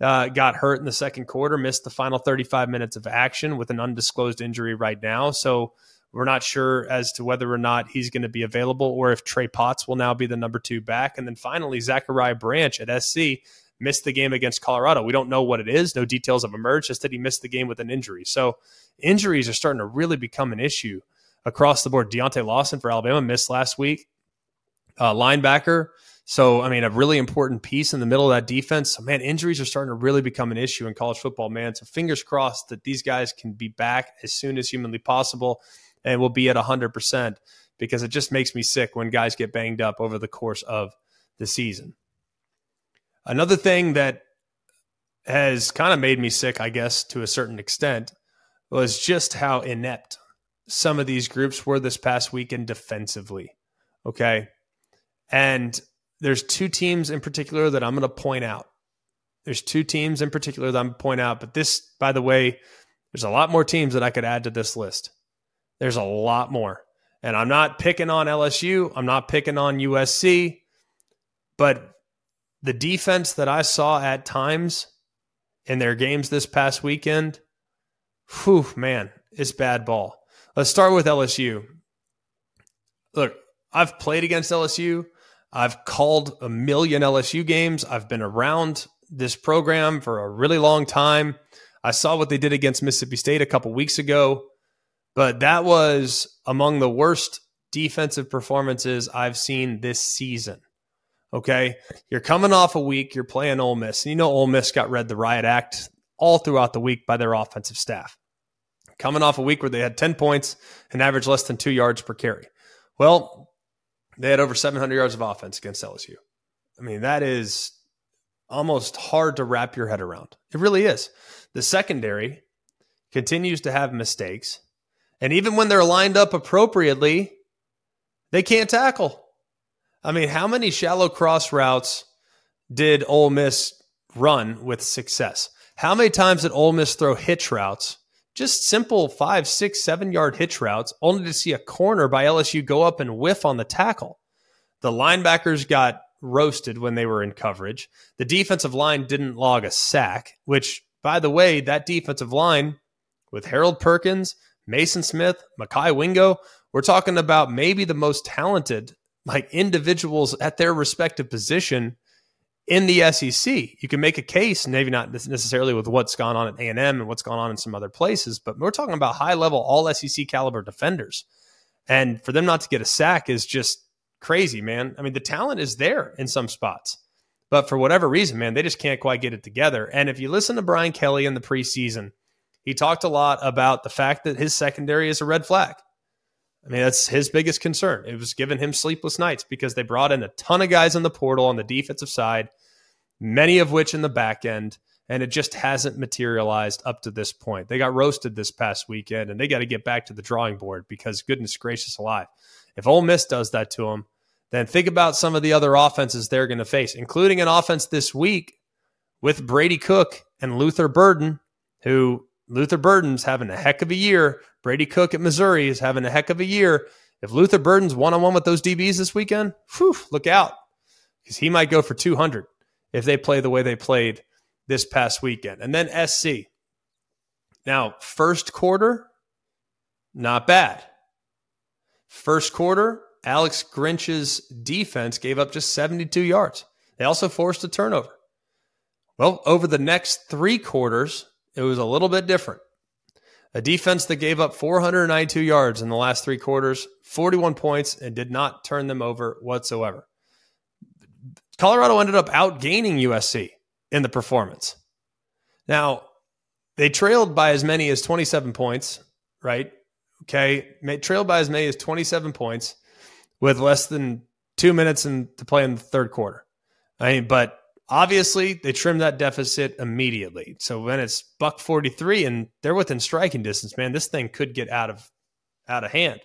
uh, got hurt in the second quarter, missed the final 35 minutes of action with an undisclosed injury right now. So we're not sure as to whether or not he's going to be available or if Trey Potts will now be the number two back. And then finally, Zachariah Branch at SC missed the game against Colorado. We don't know what it is. No details have emerged, just that he missed the game with an injury. So injuries are starting to really become an issue across the board. Deontae Lawson for Alabama missed last week. Uh, linebacker. So, I mean, a really important piece in the middle of that defense. So, man, injuries are starting to really become an issue in college football, man. So, fingers crossed that these guys can be back as soon as humanly possible and will be at 100% because it just makes me sick when guys get banged up over the course of the season. Another thing that has kind of made me sick, I guess, to a certain extent, was just how inept some of these groups were this past weekend defensively. Okay. And there's two teams in particular that I'm going to point out. There's two teams in particular that I'm going to point out. But this, by the way, there's a lot more teams that I could add to this list. There's a lot more. And I'm not picking on LSU. I'm not picking on USC. But the defense that I saw at times in their games this past weekend, whew, man, it's bad ball. Let's start with LSU. Look, I've played against LSU. I've called a million LSU games. I've been around this program for a really long time. I saw what they did against Mississippi State a couple weeks ago, but that was among the worst defensive performances I've seen this season. Okay. You're coming off a week, you're playing Ole Miss. And you know, Ole Miss got read the riot act all throughout the week by their offensive staff. Coming off a week where they had 10 points and averaged less than two yards per carry. Well, they had over 700 yards of offense against LSU. I mean, that is almost hard to wrap your head around. It really is. The secondary continues to have mistakes. And even when they're lined up appropriately, they can't tackle. I mean, how many shallow cross routes did Ole Miss run with success? How many times did Ole Miss throw hitch routes? Just simple five, six, seven yard hitch routes, only to see a corner by LSU go up and whiff on the tackle. The linebackers got roasted when they were in coverage. The defensive line didn't log a sack, which, by the way, that defensive line with Harold Perkins, Maason Smith, Mekhi Wingo, we're talking about maybe the most talented like individuals at their respective position in the SEC. You can make a case, maybe not necessarily with what's gone on at A&M and what's gone on in some other places, but we're talking about high level all SEC caliber defenders. And for them not to get a sack is just crazy, man. I mean, the talent is there in some spots. But for whatever reason, man, they just can't quite get it together. And if you listen to Brian Kelly in the preseason, he talked a lot about the fact that his secondary is a red flag. I mean, that's his biggest concern. It was giving him sleepless nights because they brought in a ton of guys in the portal on the defensive side, many of which in the back end, and it just hasn't materialized up to this point. They got roasted this past weekend, and they got to get back to the drawing board because goodness gracious alive, if Ole Miss does that to them, then think about some of the other offenses they're going to face, including an offense this week with Brady Cook and Luther Burden, who Luther Burden's having a heck of a year. Brady Cook at Missouri is having a heck of a year. If Luther Burden's one on one with those DBs this weekend, whew, look out because he might go for 200 if they play the way they played this past weekend. And then SC. Now, first quarter, not bad. First quarter, Alex Grinch's defense gave up just 72 yards. They also forced a turnover. Well, over the next three quarters, it was a little bit different. A defense that gave up 492 yards in the last three quarters, 41 points, and did not turn them over whatsoever. Colorado ended up outgaining USC in the performance. Now, they trailed by as many as 27 points, right? Okay. Trailed by as many as 27 points with less than two minutes in, to play in the third quarter. I mean, but obviously they trimmed that deficit immediately. So when it's buck 43 and they're within striking distance, man, this thing could get out of out of hand.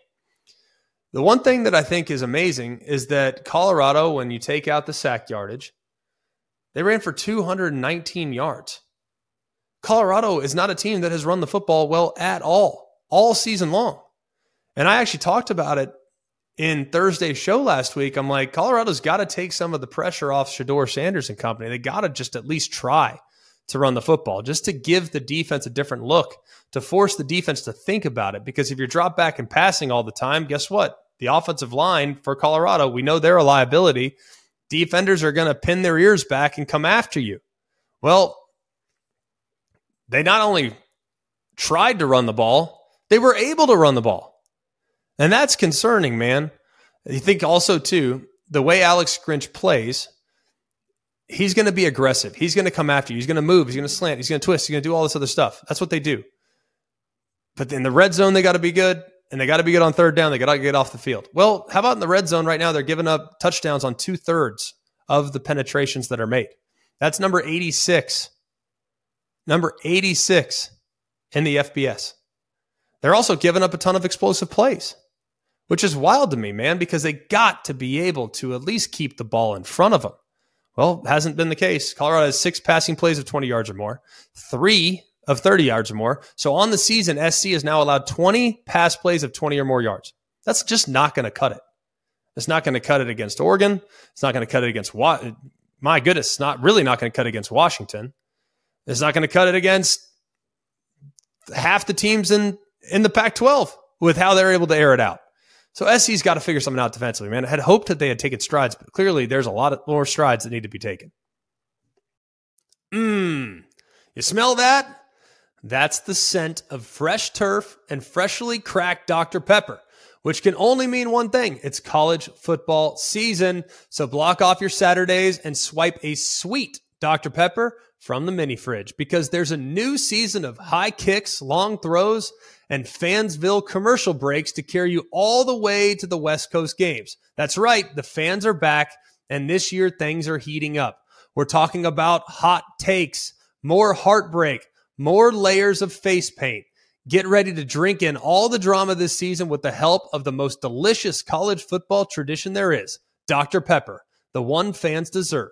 The one thing that I think is amazing is that Colorado, when you take out the sack yardage, they ran for 219 yards. Colorado is not a team that has run the football well at all, all season long. And I actually talked about it in Thursday's show last week. I'm like, Colorado's got to take some of the pressure off Shedeur Sanders and company. They got to just at least try to run the football, just to give the defense a different look, to force the defense to think about it. Because if you're drop back and passing all the time, guess what? The offensive line for Colorado, we know they're a liability. Defenders are going to pin their ears back and come after you. Well, they not only tried to run the ball, they were able to run the ball. And that's concerning, man. You think also, too, the way Alex Grinch plays, he's going to be aggressive. He's going to come after you. He's going to move. He's going to slant. He's going to twist. He's going to do all this other stuff. That's what they do. But in the red zone, they got to be good. And they got to be good on third down. They got to get off the field. Well, how about in the red zone right now? They're giving up touchdowns on two thirds of the penetrations that are made. That's number 86. Number 86 in the FBS. They're also giving up a ton of explosive plays which is wild to me, man, because they got to be able to at least keep the ball in front of them. Well, hasn't been the case. Colorado has six passing plays of 20 yards or more, three of 30 yards or more. So on the season, SC is now allowed 20 pass plays of 20 or more yards. That's just not going to cut it. It's not going to cut it against Oregon. It's not going to cut it against what? My goodness, it's not really not going to cut against Washington. It's not going to cut it against half the teams in in the Pac-12 with how they're able to air it out. So SC's got to figure something out defensively, man. I had hoped that they had taken strides, but clearly there's a lot of more strides that need to be taken. Mmm. You smell that? That's the scent of fresh turf and freshly cracked Dr. Pepper, which can only mean one thing. It's college football season. So block off your Saturdays and swipe a sweet Dr. Pepper from the mini fridge because there's a new season of high kicks, long throws, and Fansville commercial breaks to carry you all the way to the West Coast games. That's right, the fans are back, and this year things are heating up. We're talking about hot takes, more heartbreak, more layers of face paint. Get ready to drink in all the drama this season with the help of the most delicious college football tradition there is Dr. Pepper, the one fans deserve.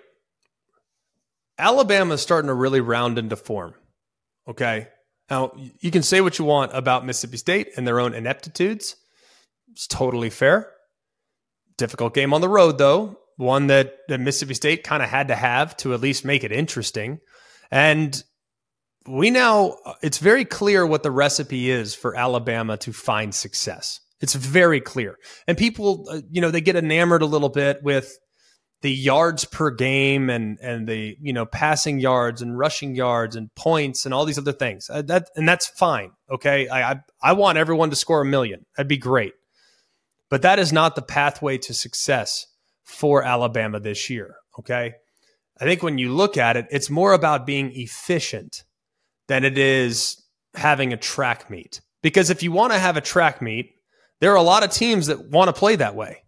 Alabama's starting to really round into form. Okay. Now, you can say what you want about Mississippi State and their own ineptitudes. It's totally fair. Difficult game on the road, though. One that, that Mississippi State kind of had to have to at least make it interesting. And we now, it's very clear what the recipe is for Alabama to find success. It's very clear. And people, uh, you know, they get enamored a little bit with the yards per game and and the you know passing yards and rushing yards and points and all these other things. Uh, that and that's fine. Okay, I, I I want everyone to score a million. That'd be great. But that is not the pathway to success for Alabama this year. Okay. I think when you look at it, it's more about being efficient than it is having a track meet. Because if you want to have a track meet, there are a lot of teams that want to play that way.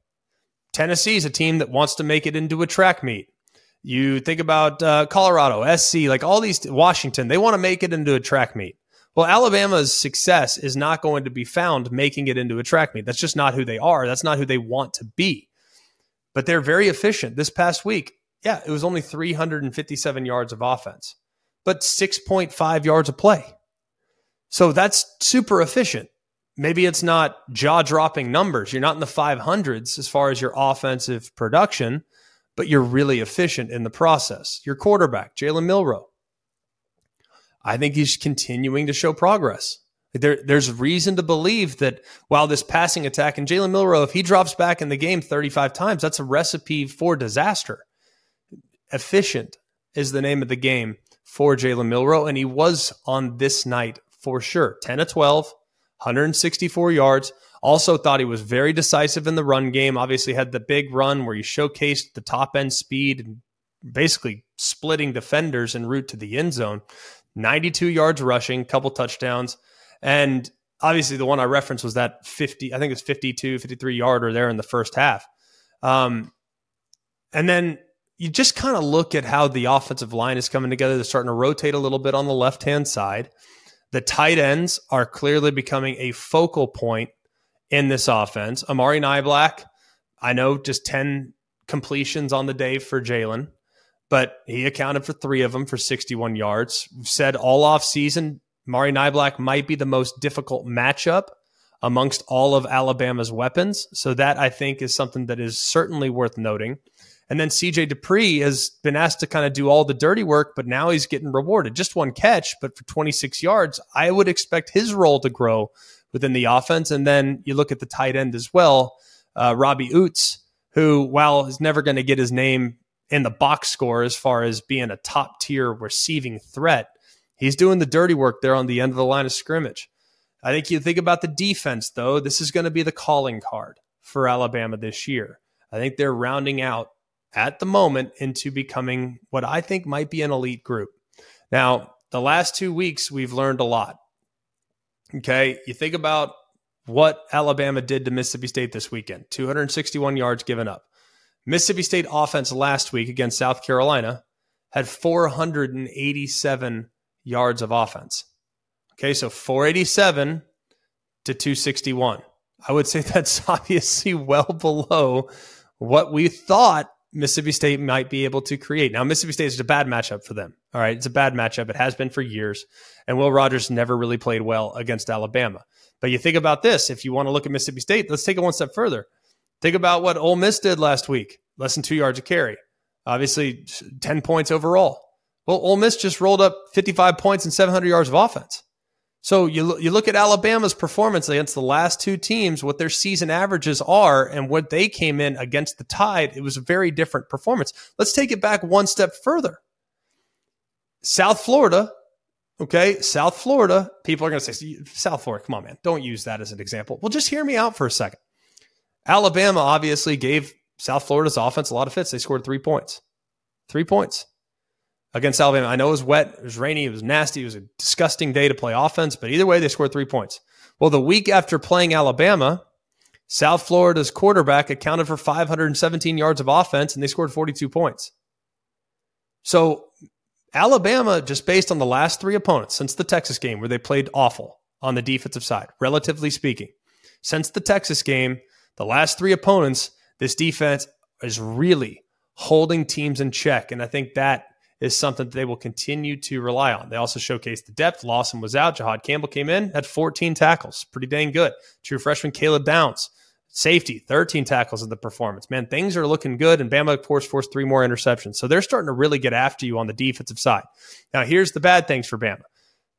Tennessee is a team that wants to make it into a track meet. You think about uh, Colorado, SC, like all these, Washington, they want to make it into a track meet. Well, Alabama's success is not going to be found making it into a track meet. That's just not who they are. That's not who they want to be. But they're very efficient. This past week, yeah, it was only 357 yards of offense, but 6.5 yards of play. So that's super efficient. Maybe it's not jaw dropping numbers. You're not in the 500s as far as your offensive production, but you're really efficient in the process. Your quarterback, Jalen Milroe, I think he's continuing to show progress. There, there's reason to believe that while this passing attack and Jalen Milroe, if he drops back in the game 35 times, that's a recipe for disaster. Efficient is the name of the game for Jalen Milroe, and he was on this night for sure. 10 to 12, 164 yards. Also thought he was very decisive in the run game. Obviously had the big run where he showcased the top end speed and basically splitting defenders en route to the end zone. 92 yards rushing, couple touchdowns. And obviously the one I referenced was that 50, I think it's 52, 53 yarder there in the first half. Um, and then you just kind of look at how the offensive line is coming together. They're starting to rotate a little bit on the left hand side. The tight ends are clearly becoming a focal point in this offense. Amari Niblack, I know just 10 completions on the day for Jalen but he accounted for three of them for 61 yards. Said all off season, Mari Niblack might be the most difficult matchup amongst all of Alabama's weapons. So that I think is something that is certainly worth noting. And then CJ Dippre has been asked to kind of do all the dirty work, but now he's getting rewarded. Just one catch, but for 26 yards, I would expect his role to grow within the offense. And then you look at the tight end as well, uh, Robbie Ouzts, who, while he's never going to get his name in the box score as far as being a top tier receiving threat. He's doing the dirty work there on the end of the line of scrimmage. I think you think about the defense, though, this is going to be the calling card for Alabama this year. I think they're rounding out at the moment into becoming what I think might be an elite group. Now, the last two weeks, we've learned a lot. Okay. You think about what Alabama did to Mississippi State this weekend 261 yards given up. Mississippi State offense last week against South Carolina had 487 yards of offense. Okay, so 487 to 261. I would say that's obviously well below what we thought Mississippi State might be able to create. Now, Mississippi State is a bad matchup for them. All right, it's a bad matchup. It has been for years. And Will Rogers never really played well against Alabama. But you think about this if you want to look at Mississippi State, let's take it one step further. Think about what Ole Miss did last week less than two yards a carry. Obviously, 10 points overall. Well, Ole Miss just rolled up 55 points and 700 yards of offense. So you, you look at Alabama's performance against the last two teams, what their season averages are, and what they came in against the Tide, it was a very different performance. Let's take it back one step further. South Florida Okay, South Florida, people are going to say, South Florida, come on, man, don't use that as an example. Well, just hear me out for a second. Alabama obviously gave South Florida's offense a lot of fits. They scored three points. Three points against Alabama. I know it was wet, it was rainy, it was nasty, it was a disgusting day to play offense, but either way, they scored three points. Well, the week after playing Alabama, South Florida's quarterback accounted for 517 yards of offense and they scored 42 points. So Alabama, just based on the last three opponents since the Texas game, where they played awful on the defensive side, relatively speaking, since the Texas game, the last three opponents, this defense is really holding teams in check. And I think that is something that they will continue to rely on. They also showcased the depth. Lawson was out. Jihaad Campbell came in, had 14 tackles. Pretty dang good. True freshman Caleb Downs, safety, 13 tackles in the performance. Man, things are looking good. And Bama, of course, forced three more interceptions. So they're starting to really get after you on the defensive side. Now, here's the bad things for Bama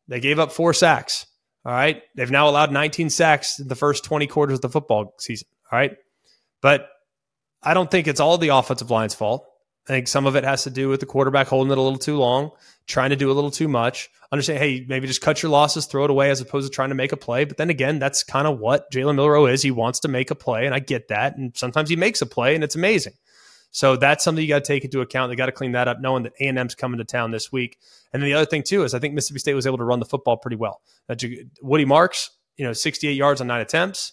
they gave up four sacks. All right. They've now allowed 19 sacks in the first 20 quarters of the football season. All right. But I don't think it's all the offensive line's fault. I think some of it has to do with the quarterback holding it a little too long, trying to do a little too much. Understand, hey, maybe just cut your losses, throw it away as opposed to trying to make a play. But then again, that's kind of what Jalen Milroe is. He wants to make a play, and I get that. And sometimes he makes a play, and it's amazing. So that's something you got to take into account. They got to clean that up, knowing that A and M's coming to town this week. And then the other thing too is I think Mississippi State was able to run the football pretty well. Woody Marks, you know, 68 yards on nine attempts.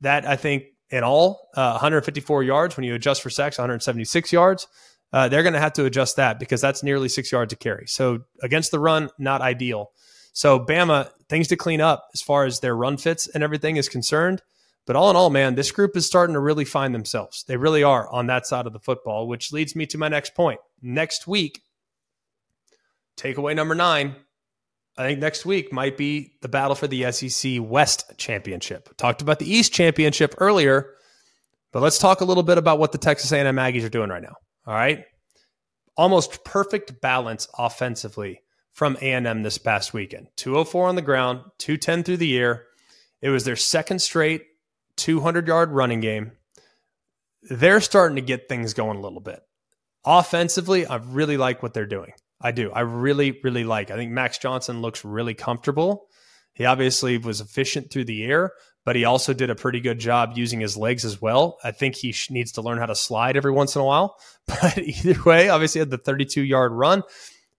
That I think in all, uh, 154 yards when you adjust for sacks, 176 yards uh, they're going to have to adjust that because that's nearly six yards to carry. So against the run, not ideal. So Bama, things to clean up as far as their run fits and everything is concerned. But all in all, man, this group is starting to really find themselves. They really are on that side of the football, which leads me to my next point. Next week, takeaway number nine. I think next week might be the battle for the SEC West Championship. Talked about the East Championship earlier, but let's talk a little bit about what the Texas A&M Aggies are doing right now. All right. Almost perfect balance offensively from A&M this past weekend. 204 on the ground, 210 through the air. It was their second straight 200 yard running game. They're starting to get things going a little bit. Offensively, I really like what they're doing. I do. I really, really like. I think Max Johnson looks really comfortable. He obviously was efficient through the air, but he also did a pretty good job using his legs as well. I think he sh- needs to learn how to slide every once in a while. But either way, obviously had the 32 yard run.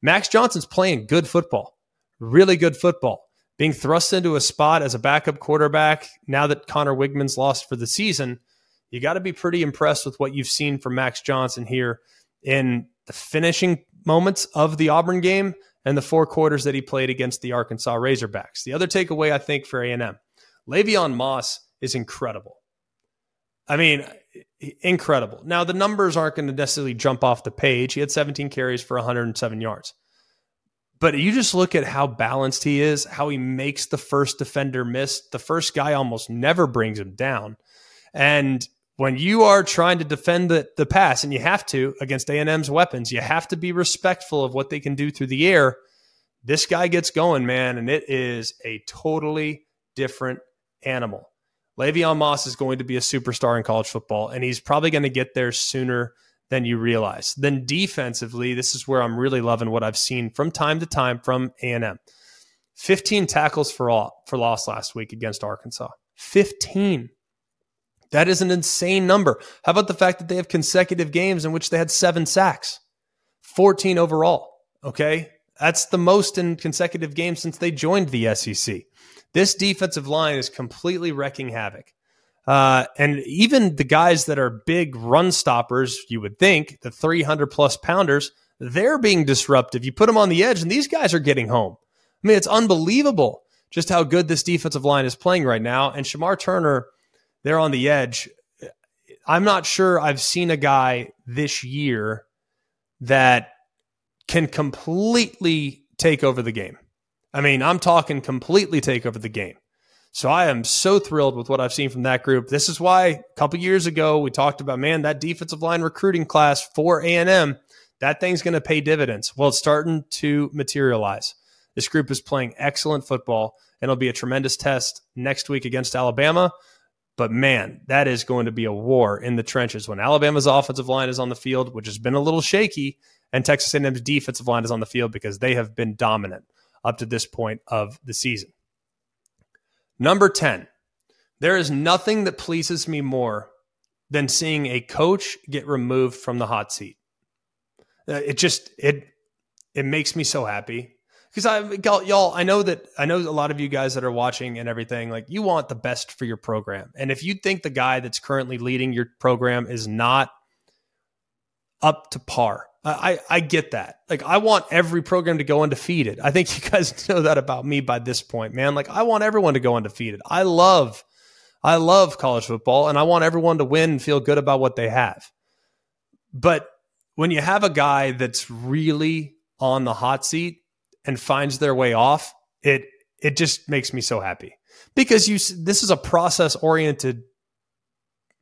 Max Johnson's playing good football, really good football. Being thrust into a spot as a backup quarterback now that Conner Weigman's lost for the season, you got to be pretty impressed with what you've seen from Max Johnson here in the finishing moments of the Auburn game and the four quarters that he played against the Arkansas Razorbacks. The other takeaway I think for A&M, Le'Veon Moss is incredible. I mean, incredible. Now, the numbers aren't going to necessarily jump off the page. He had 17 carries for 107 yards. But you just look at how balanced he is, how he makes the first defender miss. The first guy almost never brings him down. And when you are trying to defend the, the pass, and you have to against A&M's weapons, you have to be respectful of what they can do through the air. This guy gets going, man, and it is a totally different animal. Le'Veon Moss is going to be a superstar in college football, and he's probably going to get there sooner than you realize. Then defensively, this is where I'm really loving what I've seen from time to time from A&M. 15 tackles for all for loss last week against Arkansas. 15. That is an insane number. How about the fact that they have consecutive games in which they had seven sacks? 14 overall. Okay. That's the most in consecutive games since they joined the SEC. This defensive line is completely wrecking havoc. Uh, and even the guys that are big run stoppers, you would think, the 300 plus pounders, they're being disruptive. You put them on the edge, and these guys are getting home. I mean, it's unbelievable just how good this defensive line is playing right now. And Shemar Turner, they're on the edge. I'm not sure I've seen a guy this year that can completely take over the game. I mean, I'm talking completely take over the game. So I am so thrilled with what I've seen from that group. This is why a couple years ago we talked about, man, that defensive line recruiting class for A&M, that thing's going to pay dividends. Well, it's starting to materialize. This group is playing excellent football, and it'll be a tremendous test next week against Alabama. But man, that is going to be a war in the trenches when Alabama's offensive line is on the field, which has been a little shaky, and Texas A&M's defensive line is on the field because they have been dominant. Up to this point of the season. Number 10, there is nothing that pleases me more than seeing a coach get removed from the hot seat. Uh, it just it it makes me so happy because I got y'all I know that I know a lot of you guys that are watching and everything like you want the best for your program. And if you think the guy that's currently leading your program is not up to par, I, I get that. Like I want every program to go undefeated. I think you guys know that about me by this point, man. Like I want everyone to go undefeated. I love I love college football and I want everyone to win and feel good about what they have. But when you have a guy that's really on the hot seat and finds their way off, it it just makes me so happy. Because you this is a process oriented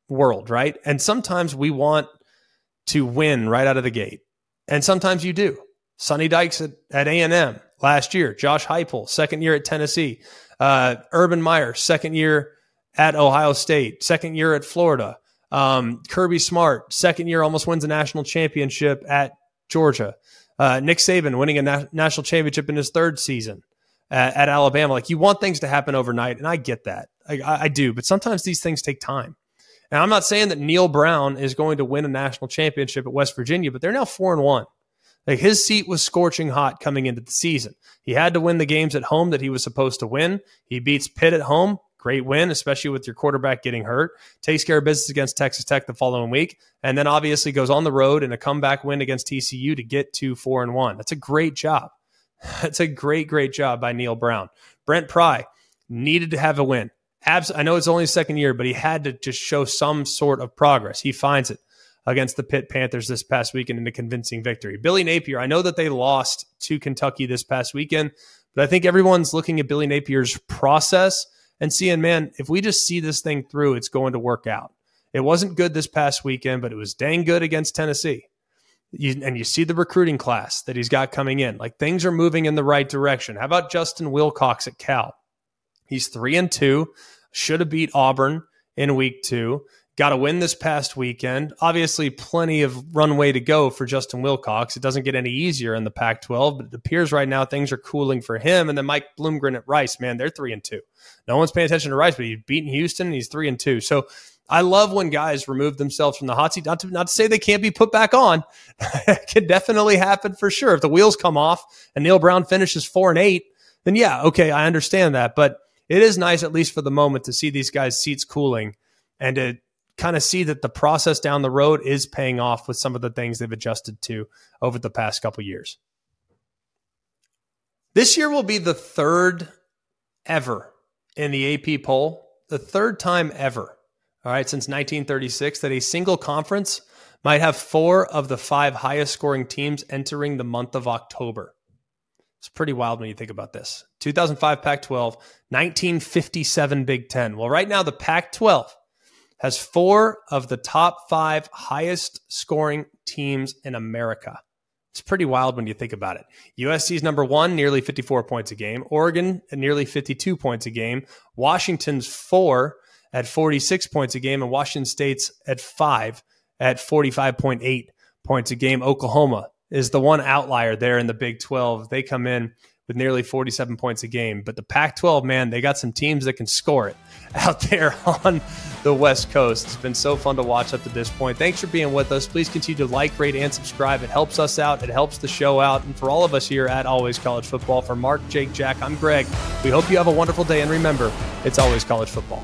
world, right? And sometimes we want to win right out of the gate. And sometimes you do. Sonny Dykes at, at A&M last year, Josh Heupel, second year at Tennessee, uh, Urban Meyer, second year at Ohio State, second year at Florida, um, Kirby Smart, second year almost wins a national championship at Georgia, uh, Nick Saban winning a na- national championship in his third season at, at, Alabama. Like you want things to happen overnight, and I get that, I, I do, but sometimes these things take time. And I'm not saying that Neal Brown is going to win a national championship at West Virginia, but they're now four and one. Like his seat was scorching hot coming into the season. He had to win the games at home that he was supposed to win. He beats Pitt at home. Great win, especially with your quarterback getting hurt. Takes care of business against Texas Tech the following week, and then obviously goes on the road in a comeback win against TCU to get to four and one. That's a great job. That's a great, great job by Neal Brown. Brent Pry needed to have a win. Abs- I know it's only second year, but he had to just show some sort of progress. He finds it against the Pitt Panthers this past weekend in a convincing victory. Billy Napier, I know that they lost to Kentucky this past weekend, but I think everyone's looking at Billy Napier's process and seeing, man, if we just see this thing through, it's going to work out. It wasn't good this past weekend, but it was dang good against Tennessee. You, and you see the recruiting class that he's got coming in. Like things are moving in the right direction. How about Justin Wilcox at Cal? He's three and two should have beat Auburn in week two. Got a win this past weekend. Obviously, plenty of runway to go for Justin Wilcox. It doesn't get any easier in the Pac 12, but it appears right now things are cooling for him. And then Mike Bloomgren at Rice, man, they're three and two. No one's paying attention to Rice, but he's beaten Houston and he's three and two. So I love when guys remove themselves from the hot seat. Not to, not to say they can't be put back on. it can definitely happen for sure. If the wheels come off and Neal Brown finishes four and eight, then yeah, okay, I understand that. But it is nice, at least for the moment, to see these guys' seats cooling and to kind of see that the process down the road is paying off with some of the things they've adjusted to over the past couple years. This year will be the third ever in the AP poll, the third time ever, all right, since 1936, that a single conference might have four of the five highest scoring teams entering the month of October. It's pretty wild when you think about this. 2005 Pac 12, 1957 Big Ten. Well, right now, the Pac 12 has four of the top five highest scoring teams in America. It's pretty wild when you think about it. USC's number one, nearly 54 points a game. Oregon nearly 52 points a game. Washington's four at 46 points a game. And Washington State's at five at 45.8 points a game. Oklahoma is the one outlier there in the Big 12. They come in with nearly 47 points a game. But the Pac 12, man, they got some teams that can score it out there on the West Coast. It's been so fun to watch up to this point. Thanks for being with us. Please continue to like, rate, and subscribe. It helps us out, it helps the show out. And for all of us here at Always College Football, for Mark, Jake, Jack, I'm Greg. We hope you have a wonderful day. And remember, it's always college football.